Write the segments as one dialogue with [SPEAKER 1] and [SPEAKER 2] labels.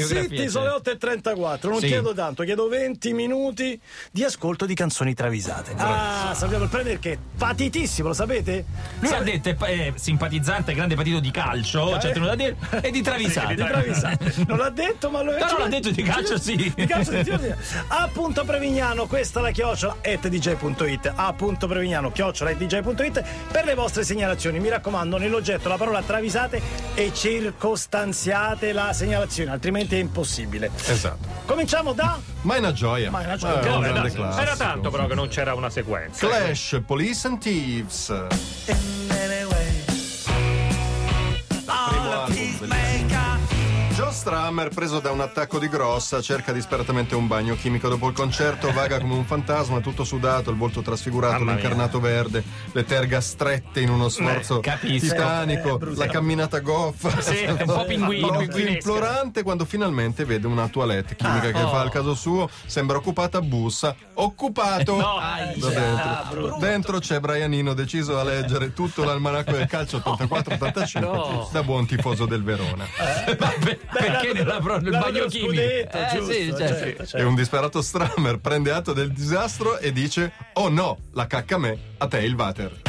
[SPEAKER 1] Zitti, sono le 8.34, non
[SPEAKER 2] Sì.
[SPEAKER 1] chiedo tanto, chiedo 20 minuti di ascolto di canzoni travisate. Ah, sappiamo il premier che è patitissimo, lo sapete?
[SPEAKER 2] Lui ha
[SPEAKER 1] Sape-
[SPEAKER 2] detto è, è simpatizzante, grande partito di calcio, c'è tenuto da dire, e di travisate.
[SPEAKER 1] di travisate. Non l'ha detto, ma lo
[SPEAKER 2] Però l'ha detto di calcio, sì.
[SPEAKER 1] Di calcio sì, sì. A punto Prevignano, questa è la chiocciola at dj.it. A punto Prevignano, chiocciola at dj.it per le vostre segnalazioni. Mi raccomando, nell'oggetto la parola travisate e circostanziate la segnalazione, altrimenti è impossibile.
[SPEAKER 3] Esatto.
[SPEAKER 1] Cominciamo da
[SPEAKER 3] Ma è una gioia.
[SPEAKER 1] Ma è una gioia.
[SPEAKER 3] Eh, grande
[SPEAKER 1] dai.
[SPEAKER 3] classico.
[SPEAKER 4] Era tanto però che non c'era una sequenza.
[SPEAKER 3] Clash, Police and Thieves. Primo Joe Strummer, preso da un attacco di grossa, cerca disperatamente un bagno chimico. Dopo il concerto, vaga come un fantasma, tutto sudato, il volto trasfigurato, l'incarnato verde, le terga strette in uno sforzo
[SPEAKER 2] capisco.
[SPEAKER 3] titanico,
[SPEAKER 1] Eh,
[SPEAKER 3] la camminata goffa.
[SPEAKER 2] Sì, un po' pinguino,
[SPEAKER 3] implorante quando finalmente vede una toilette chimica che
[SPEAKER 2] oh.
[SPEAKER 3] fa il caso suo, sembra occupata, bussa, occupato!
[SPEAKER 2] No,
[SPEAKER 3] da
[SPEAKER 2] ai,
[SPEAKER 3] dentro. Dentro c'è Brianino deciso a leggere tutto l'almanacco del calcio 84-85 da buon tifoso del Verona.
[SPEAKER 2] Vabbè, perché nella nel bagno chimico? Eh,
[SPEAKER 1] giusto,
[SPEAKER 2] sì, certo.
[SPEAKER 1] certo, certo.
[SPEAKER 3] E un disperato Stramer prende atto del disastro e dice: Oh no, la cacca a me, a te il water.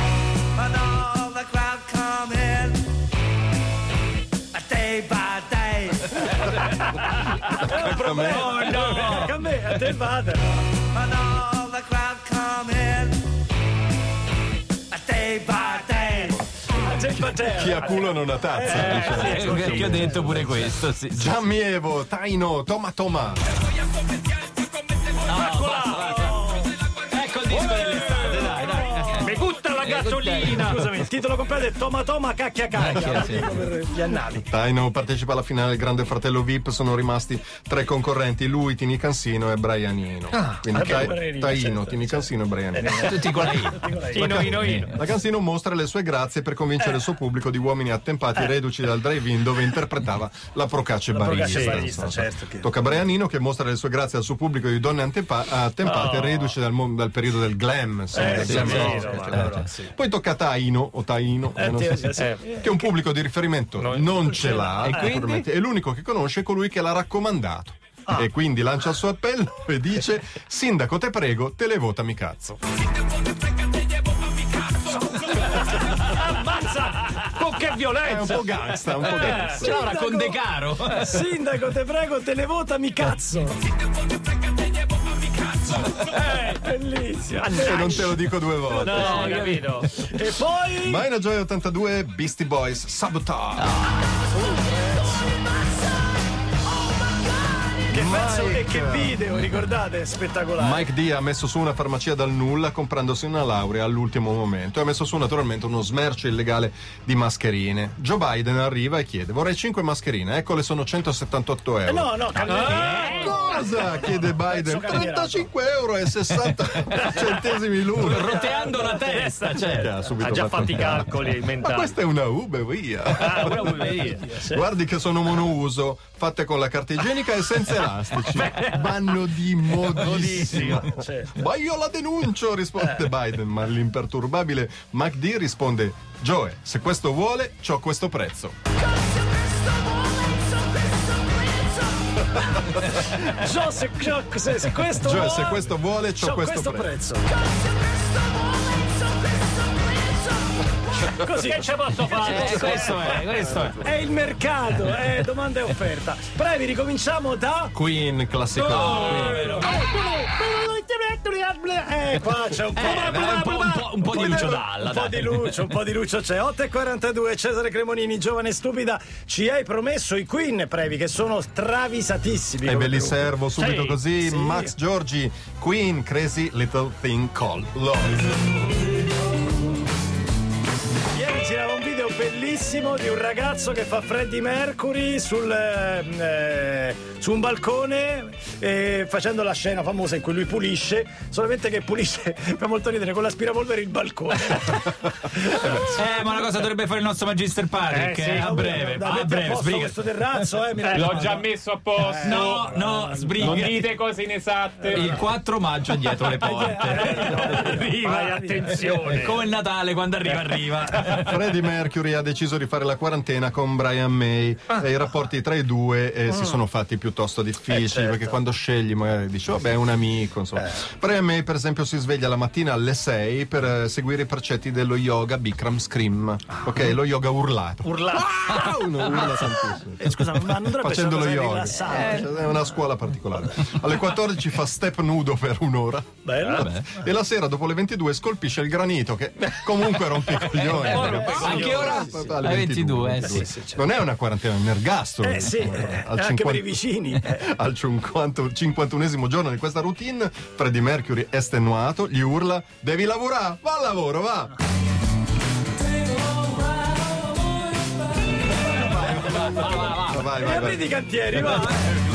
[SPEAKER 1] Oh no! A me, a te.
[SPEAKER 5] And
[SPEAKER 1] A te vada.
[SPEAKER 3] Chi ha culo non ha tazza.
[SPEAKER 2] Eh, perché ho detto pure questo, sì. sì.
[SPEAKER 3] Gianni Evo, Taino, Toma Toma.
[SPEAKER 4] Gasolina!
[SPEAKER 1] Scusami, il titolo completo è Toma Toma Cacchia Cacchia.
[SPEAKER 2] Sì.
[SPEAKER 1] gli annali.
[SPEAKER 3] Taino partecipa alla finale del Grande Fratello VIP, sono rimasti tre concorrenti, lui, Tini Cansino e Brianino. Quindi
[SPEAKER 1] abbiamo
[SPEAKER 3] Tai-
[SPEAKER 1] Brianino,
[SPEAKER 3] Taino,
[SPEAKER 1] certo,
[SPEAKER 3] Tini Cansino e Brianino.
[SPEAKER 2] Tutti con la.
[SPEAKER 4] Ino, ino, ino.
[SPEAKER 3] La Cansino mostra le sue grazie per convincere il suo pubblico di uomini attempati reduci dal drive-in dove interpretava la procace barista.
[SPEAKER 1] certo che-
[SPEAKER 3] Tocca a Brianino che mostra le sue grazie al suo pubblico di donne attempate reduci dal, periodo del glam.
[SPEAKER 1] Eh, no, sì.
[SPEAKER 3] Poi tocca a Taino o Taino, eh, non so
[SPEAKER 1] Eh,
[SPEAKER 3] se-
[SPEAKER 1] sì, sì.
[SPEAKER 3] che un pubblico di riferimento non, ce l'ha,
[SPEAKER 2] E
[SPEAKER 3] naturalmente, e l'unico che conosce è colui che l'ha raccomandato. E quindi lancia il suo appello e dice: Sindaco, te prego, te le votami cazzo.
[SPEAKER 4] Con che
[SPEAKER 3] È un
[SPEAKER 4] violenza!
[SPEAKER 3] po' gangsta, un po' gangsta.
[SPEAKER 2] Ce l'avrà con De Caro.
[SPEAKER 1] Sindaco, te prego, televotami cazzo. Eh, bellissimo.
[SPEAKER 3] E non te lo dico due volte.
[SPEAKER 4] No, capito?
[SPEAKER 1] E poi.
[SPEAKER 3] Mai Joy 82, Beastie Boys, Sabotage.
[SPEAKER 1] Che pezzo
[SPEAKER 3] Mike.
[SPEAKER 1] e che video, ricordate? Spettacolare.
[SPEAKER 3] Mike D ha messo su una farmacia dal nulla comprandosi una laurea all'ultimo momento e ha messo su naturalmente uno smercio illegale di mascherine. Joe Biden arriva e chiede vorrei 5 mascherine, eccole sono 178
[SPEAKER 1] Eh,
[SPEAKER 3] euro.
[SPEAKER 1] no, no, cambia-
[SPEAKER 3] Cosa? chiede Biden.
[SPEAKER 1] cambierato.
[SPEAKER 3] 35 euro e 60 centesimi l'uno.
[SPEAKER 2] Roteando la testa, cioè.
[SPEAKER 3] ha
[SPEAKER 4] già
[SPEAKER 3] fatto
[SPEAKER 4] i calcoli
[SPEAKER 3] Ma
[SPEAKER 4] mentali.
[SPEAKER 3] questa è una Uber via.
[SPEAKER 4] Ah, una buveria.
[SPEAKER 3] Guardi che sono monouso, fatte con la carta igienica e senza elastici. Vanno di modissima.
[SPEAKER 1] Certo.
[SPEAKER 3] Ma io la denuncio, risponde Biden, ma l'imperturbabile MacD risponde Joe, se questo vuole, c'ho questo prezzo.
[SPEAKER 1] Gio, se, Gio, se, se questo
[SPEAKER 3] Joe,
[SPEAKER 1] vuole-
[SPEAKER 3] se questo vuole, c'ho
[SPEAKER 1] c'ho
[SPEAKER 3] questo,
[SPEAKER 1] prezzo.
[SPEAKER 3] prezzo.
[SPEAKER 1] Così
[SPEAKER 4] Che ci posso fare?
[SPEAKER 2] Eh, questo è, questo è.
[SPEAKER 1] è il mercato, è domanda e offerta. Brevi, ricominciamo da.
[SPEAKER 3] Queen, classico.
[SPEAKER 1] Eh, qua c'è un po'.
[SPEAKER 2] Eh, un po', un po', un po' di Lucio Dalla,
[SPEAKER 1] Un po' di Lucio, un po' di Lucio c'è. 8.42, Cesare Cremonini, giovane e stupida. Ci hai promesso i Queen, Previ, che sono travisatissimi.
[SPEAKER 3] E ve li servo subito
[SPEAKER 4] Sì,
[SPEAKER 3] così.
[SPEAKER 1] sì.
[SPEAKER 3] Max Giorgi, Queen, Crazy Little Thing Called Love.
[SPEAKER 1] Bellissimo di un ragazzo che fa Freddie Mercury sul, ehm, eh, su un balcone eh, facendo la scena famosa in cui lui pulisce, solamente che pulisce, fa molto ridere, con l'aspirapolvere il balcone.
[SPEAKER 2] Eh, ma una cosa dovrebbe fare il nostro Magister Patrick,
[SPEAKER 4] Eh, sì.
[SPEAKER 2] eh, a breve,
[SPEAKER 1] Da
[SPEAKER 2] a breve, sbriga.
[SPEAKER 1] questo terrazzo, eh, mi
[SPEAKER 4] L'ho già messo a posto.
[SPEAKER 2] No, no,
[SPEAKER 4] Non
[SPEAKER 2] sbriga.
[SPEAKER 4] dite cose inesatte.
[SPEAKER 2] Il 4 maggio dietro le porte.
[SPEAKER 4] Arriva,
[SPEAKER 2] Vai,
[SPEAKER 4] attenzione.
[SPEAKER 2] Come il Natale, quando arriva, arriva.
[SPEAKER 3] Freddie Mercury ha deciso di fare la quarantena con Brian May e i rapporti tra i due eh, si sono fatti piuttosto difficili,
[SPEAKER 1] Eh, certo.
[SPEAKER 3] perché quando scegli magari dici, vabbè, è un amico, insomma. Per me, per esempio, si sveglia la mattina alle 6 per eh, seguire i precetti dello yoga Bikram Scream. Ok, lo yoga urlato.
[SPEAKER 1] Urlato.
[SPEAKER 3] Ah, uno urla tantissimo.
[SPEAKER 1] Eh, scusa, ma non dovrebbe
[SPEAKER 3] Facendo lo yoga.
[SPEAKER 1] rilassante?
[SPEAKER 3] È una scuola particolare. Alle 14 fa step nudo per un'ora.
[SPEAKER 1] Bello.
[SPEAKER 3] E la sera dopo le 22 scolpisce il granito che comunque rompe i coglioni.
[SPEAKER 2] Anche ora?
[SPEAKER 3] Alle
[SPEAKER 2] Alle 22, eh, sì.
[SPEAKER 3] Non è una quarantena, è un ergastolo.
[SPEAKER 1] Eh sì, eh, anche per i vicini. Eh.
[SPEAKER 3] Al 50 51esimo giorno di questa routine, Freddie Mercury estenuato gli urla: Devi lavorare, va al lavoro, va! Vai, vai, vai.
[SPEAKER 1] apriti i cantieri, va.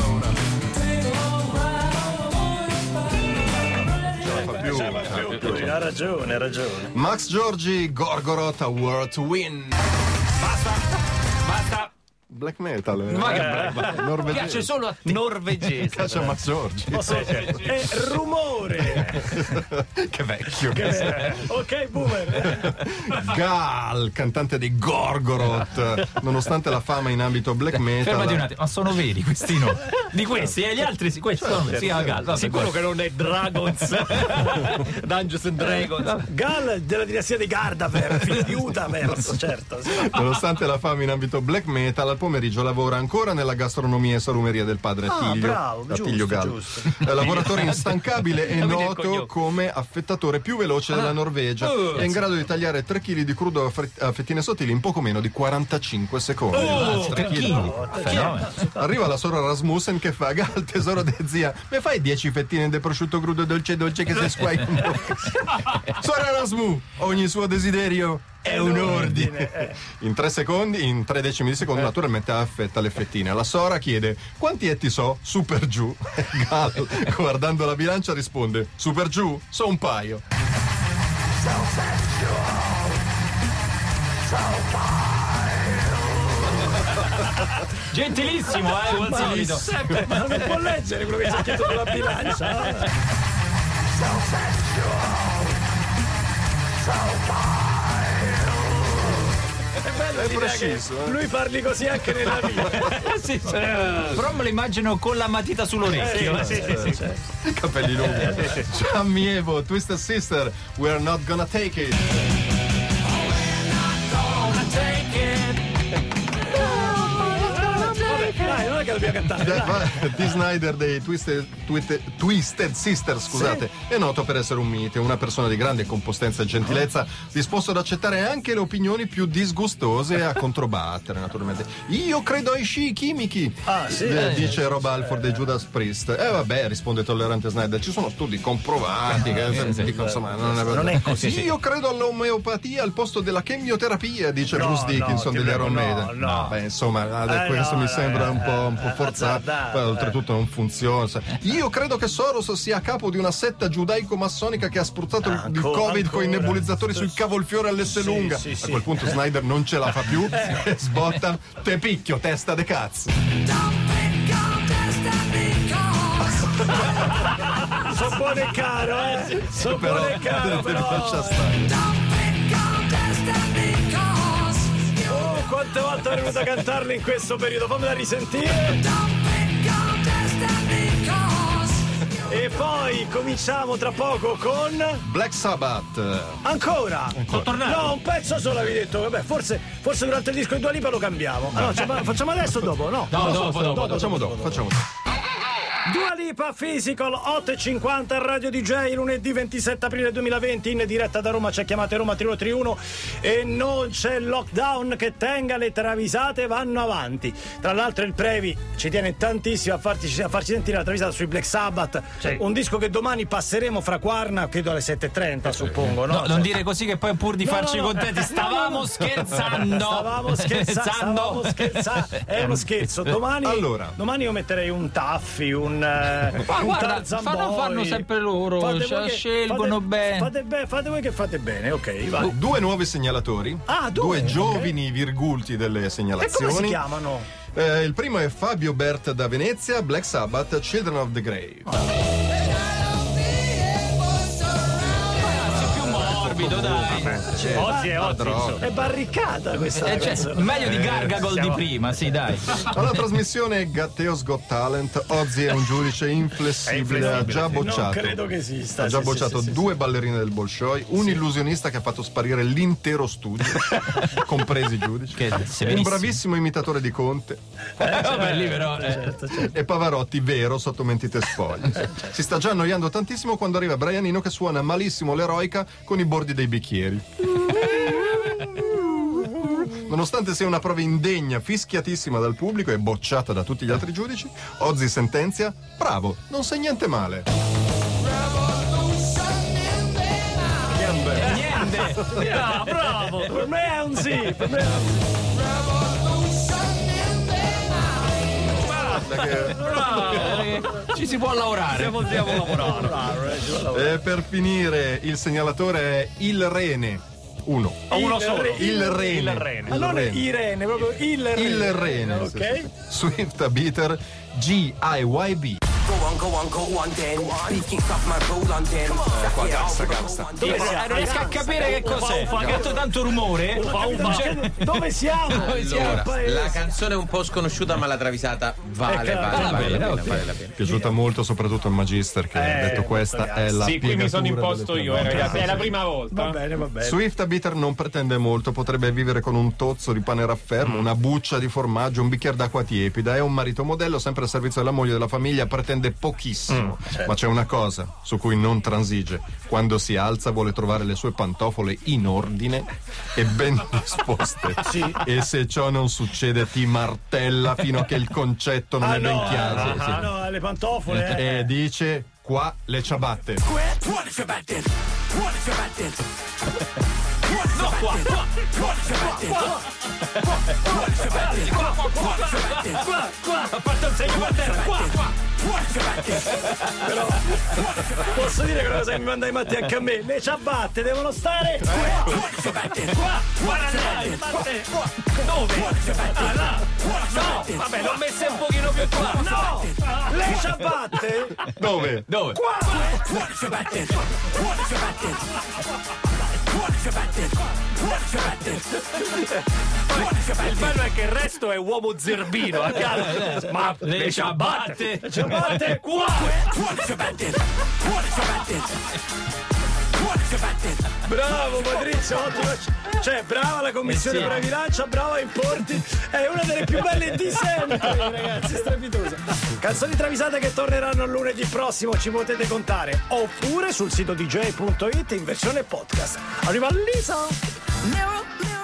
[SPEAKER 3] Più.
[SPEAKER 1] Ha ragione, ha ragione.
[SPEAKER 3] Max Giorgi, Gorgoroth, A World to Win. Black metal. eh.
[SPEAKER 2] Ma che
[SPEAKER 3] Eh,
[SPEAKER 2] Piace
[SPEAKER 3] norvegese.
[SPEAKER 2] solo a te.
[SPEAKER 4] Norvegese.
[SPEAKER 3] Piace a Max Giorgi.
[SPEAKER 1] Posso- rumore.
[SPEAKER 3] Che vecchio.
[SPEAKER 1] Eh, ok, boomer.
[SPEAKER 3] Gal, cantante di Gorgoroth. Nonostante la fama in ambito black metal.
[SPEAKER 2] Fermati un attimo, ma sono veri questi no? Di questi e gli altri sì, questi sono veri. Si chiama Gal. vabbè,
[SPEAKER 4] Sicuro
[SPEAKER 2] guarda.
[SPEAKER 4] che non è Dragons. Dungeons and Dragons.
[SPEAKER 1] Gal della dinastia di Gardaver, figlio di Utavers, certo. sì.
[SPEAKER 3] Nonostante la fama in ambito black metal, al pomeriggio lavora ancora nella gastronomia e salumeria del padre
[SPEAKER 1] Ah,
[SPEAKER 3] Attilio.
[SPEAKER 1] bravo,
[SPEAKER 3] Attilio
[SPEAKER 1] giusto,
[SPEAKER 3] Gal.
[SPEAKER 1] giusto.
[SPEAKER 3] Lavoratore instancabile e noto
[SPEAKER 4] cognome.
[SPEAKER 3] come affettatore più veloce della Norvegia. È in grado di tagliare 3 kg di crudo a fre- a fettine sottili in poco meno di 45 secondi.
[SPEAKER 2] Oh, tre chili. Fenomeno.
[SPEAKER 3] Arriva la sorella Rasmussen che fa Gal tesoro de zia mi fai 10 fettine di prosciutto crudo dolce dolce che se squai in bocca sorella Rasmu ogni suo desiderio è un ordine. in tre secondi in tre decimi di secondo naturalmente affetta le fettine. La Sora chiede quanti etti so? Su per giù. Gal guardando la bilancia risponde su per giù? So un paio.
[SPEAKER 2] Gentilissimo, eh, come al solito.
[SPEAKER 1] Ma non può leggere quello che c'è scritto sulla bilancia.
[SPEAKER 3] È preciso eh?
[SPEAKER 1] Lui parli così anche nella vita.
[SPEAKER 2] Sì, sì. Però me lo immagino con la matita sull'orecchio.
[SPEAKER 3] i capelli lunghi Gianni Evo Twisted Sister We're not gonna take it
[SPEAKER 1] Dai, non è che cantare. dai.
[SPEAKER 3] Di Snyder dei Twisted, Twisted- Twisted Sister, scusate, è noto per essere un mite, una persona di grande compostenza e gentilezza, disposto ad accettare anche le opinioni più disgustose e a controbattere, naturalmente. Io credo ai sci chimici,
[SPEAKER 1] Ah, sì?
[SPEAKER 3] eh, dice Rob Alford e Judas Priest. Eh vabbè, risponde tollerante Snyder, ci sono studi comprovati che dicono, insomma, non è,
[SPEAKER 1] Non è così.
[SPEAKER 3] Io credo all'omeopatia al posto della chemioterapia, dice
[SPEAKER 1] No,
[SPEAKER 3] Bruce
[SPEAKER 1] no,
[SPEAKER 3] Dickinson
[SPEAKER 1] ti
[SPEAKER 3] degli Iron
[SPEAKER 1] no,
[SPEAKER 3] Maiden.
[SPEAKER 1] no.
[SPEAKER 3] Beh, insomma,
[SPEAKER 1] Eh,
[SPEAKER 3] questo
[SPEAKER 1] no,
[SPEAKER 3] mi
[SPEAKER 1] eh,
[SPEAKER 3] sembra un po', un po'
[SPEAKER 1] eh, azzardato,
[SPEAKER 3] Poi,
[SPEAKER 1] eh.
[SPEAKER 3] oltrettutto non funziona. Io credo che Soros sia a capo di una setta giudaico-massonica che ha spruzzato il- il Covid con i nebulizzatori sul cavolfiore all'S lunga.
[SPEAKER 1] sì,
[SPEAKER 3] A
[SPEAKER 1] sì.
[SPEAKER 3] quel punto Snyder non ce la fa più e sbotta. Te picchio, testa de cazzo.
[SPEAKER 1] Sono buono e caro, eh. Sono
[SPEAKER 3] Però
[SPEAKER 1] buono e caro,
[SPEAKER 3] te
[SPEAKER 1] però.
[SPEAKER 3] lascia stare.
[SPEAKER 1] Quante volte avrei venuto a cantarle in questo periodo? Fammela risentire. E poi cominciamo tra poco con.
[SPEAKER 3] Black Sabbath.
[SPEAKER 1] Ancora!
[SPEAKER 2] Tornato.
[SPEAKER 1] No, un pezzo solo avevi detto. Vabbè, forse, forse durante il disco di Dua Lipa lo cambiamo. Ah, no, facciamo- facciamo adesso o dopo? No.
[SPEAKER 2] No, dopo, dopo.
[SPEAKER 3] Facciamo dopo, facciamo dopo.
[SPEAKER 1] Dua Lipa Physical 8.50 Radio DJ lunedì 27 aprile 2020 in diretta da Roma c'è chiamate Roma 3131 e non c'è lockdown che tenga le travisate vanno avanti tra l'altro il Previ ci tiene tantissimo a farci, a farci sentire la travisata sui Black Sabbath
[SPEAKER 2] Sì.
[SPEAKER 1] un disco che domani passeremo fra Quarna credo alle 7.30 suppongo no?
[SPEAKER 2] No,
[SPEAKER 1] Cioè-
[SPEAKER 2] non dire così che poi pur di
[SPEAKER 1] No,
[SPEAKER 2] farci
[SPEAKER 1] no, no.
[SPEAKER 2] contenti stavamo scherzando.
[SPEAKER 1] Stavamo scherzando, stavamo scherzando. È uno scherzo. Domani,
[SPEAKER 3] Allora.
[SPEAKER 1] domani io metterei un Taffi, un,
[SPEAKER 2] Ma
[SPEAKER 1] un
[SPEAKER 2] guarda,
[SPEAKER 1] Tarzan
[SPEAKER 2] fanno-
[SPEAKER 1] Boy.
[SPEAKER 2] fanno sempre loro,
[SPEAKER 1] Fate
[SPEAKER 2] cioè,
[SPEAKER 1] che-
[SPEAKER 2] scelgono
[SPEAKER 1] fate-
[SPEAKER 2] bene.
[SPEAKER 1] Fate, be- fate voi che fate bene, ok, vai.
[SPEAKER 3] Due nuovi segnalatori.
[SPEAKER 1] Ah, due, ok.
[SPEAKER 3] giovani virgulti delle
[SPEAKER 1] E come si
[SPEAKER 3] segnalazioni.
[SPEAKER 1] chiamano?
[SPEAKER 3] Eh, il primo è Fabio Bert da Venezia, Black Sabbath, Children of the Grave.
[SPEAKER 2] più capito, dai.
[SPEAKER 4] Oggi è oggi.
[SPEAKER 3] droga.
[SPEAKER 4] insomma.
[SPEAKER 1] È barricata questa
[SPEAKER 2] Eh, cioè, meglio di Gargagol di
[SPEAKER 4] siamo-
[SPEAKER 2] prima, sì, dai.
[SPEAKER 3] Alla trasmissione Gatteos Got Talent, Ozzy è un giudice inflessibile, ha già
[SPEAKER 1] Non
[SPEAKER 3] bocciato.
[SPEAKER 1] credo che esista.
[SPEAKER 3] Ha già
[SPEAKER 1] sì,
[SPEAKER 3] bocciato
[SPEAKER 1] sì, sì,
[SPEAKER 3] due ballerine del Bolshoi, un illusionista che ha fatto sparire l'intero studio, compresi i giudici,
[SPEAKER 2] Che
[SPEAKER 3] un bravissimo imitatore di Conte
[SPEAKER 2] Eh, vabbè, lì però. eh.
[SPEAKER 1] Certo, certo.
[SPEAKER 3] e Pavarotti vero sotto mentite spoglie. Si sta già annoiando tantissimo quando arriva Brianino che suona malissimo l'eroica con i bordi dei bicchieri. Nonostante sia una prova indegna, fischiatissima dal pubblico e bocciata da tutti gli altri giudici, Ozzy sentenzia: bravo, non sei niente male.
[SPEAKER 2] Niente.
[SPEAKER 4] Ah, bravo!
[SPEAKER 1] Per me è un sì, per me è un sì.
[SPEAKER 2] Eh, Ci si può lavorare.
[SPEAKER 4] Possiamo lavorare.
[SPEAKER 3] E per finire, il segnalatore è il Rene. Uno.
[SPEAKER 4] Uno
[SPEAKER 1] Il
[SPEAKER 4] solo.
[SPEAKER 1] re-
[SPEAKER 3] Il Rene.
[SPEAKER 4] Il Rene.
[SPEAKER 1] Ma non
[SPEAKER 3] Rene.
[SPEAKER 1] Irene, proprio il Rene.
[SPEAKER 3] Il Rene.
[SPEAKER 1] Ok?
[SPEAKER 3] Swift Beater G-I-Y-B.
[SPEAKER 6] Go on, go on, go on then. Beef kicks off my roll on them. Qua gangsta, gangsta.
[SPEAKER 1] Dove siamo?
[SPEAKER 2] Non riesco a capire che cos'è. Ha fatto tanto rumore.
[SPEAKER 1] Cioè, Dove siamo?
[SPEAKER 2] Dove siamo?
[SPEAKER 7] La canzone è un po' sconosciuta, ma la travisata vale,
[SPEAKER 1] Ecco,
[SPEAKER 7] vale,
[SPEAKER 2] vale
[SPEAKER 7] la pena,
[SPEAKER 2] ok.
[SPEAKER 7] vale la pena.
[SPEAKER 3] piaciuta molto soprattutto il Magister che ha
[SPEAKER 1] Eh,
[SPEAKER 3] detto questa è la
[SPEAKER 4] Sì, qui mi sono imposto io, eh, ragazzi. È la prima volta.
[SPEAKER 1] Va bene, va bene.
[SPEAKER 3] Swift Beater non pretende molto, potrebbe vivere con un tozzo di pane raffermo, una buccia di formaggio, un bicchiere d'acqua tiepida. È un marito modello, sempre al servizio della moglie e della famiglia, pretende pochissimo. Ma c'è una cosa su cui non transige. Quando si alza vuole trovare le sue pantofole in ordine e ben disposte. E se ciò non succede ti martella fino a che il concetto non
[SPEAKER 1] Ah
[SPEAKER 3] è
[SPEAKER 1] no,
[SPEAKER 3] ben chiaro.
[SPEAKER 1] ah,
[SPEAKER 3] Sì.
[SPEAKER 1] no, le pantofole. eh.
[SPEAKER 3] E dice qua le ciabatte.
[SPEAKER 2] Ha fatto il segno per terra. Qua, qua.
[SPEAKER 1] Posso dire che cosa che mi manda i matti anche a me? Le ciabatte devono stare qua.
[SPEAKER 2] Qua. Dai. Dove? Ah, là. No. Vabbè, l'ho messa un pochino più qua.
[SPEAKER 1] No! Le ciabatte
[SPEAKER 3] Dove?
[SPEAKER 2] Dove?
[SPEAKER 4] Il bello è che il resto è uomo zerbino. a caso. Ma
[SPEAKER 2] Le ciabatte.
[SPEAKER 1] Ciabatte qua! Bravo Patrizio, ottimo. Cioè, brava la commissione
[SPEAKER 2] Insieme.
[SPEAKER 1] Bravilancia, brava Importi. È una delle più belle di sempre, ragazzi, strepitosa. Canzoni travisate che torneranno lunedì prossimo, ci potete contare. Oppure sul sito dj.it in versione podcast. Arriva Lisa!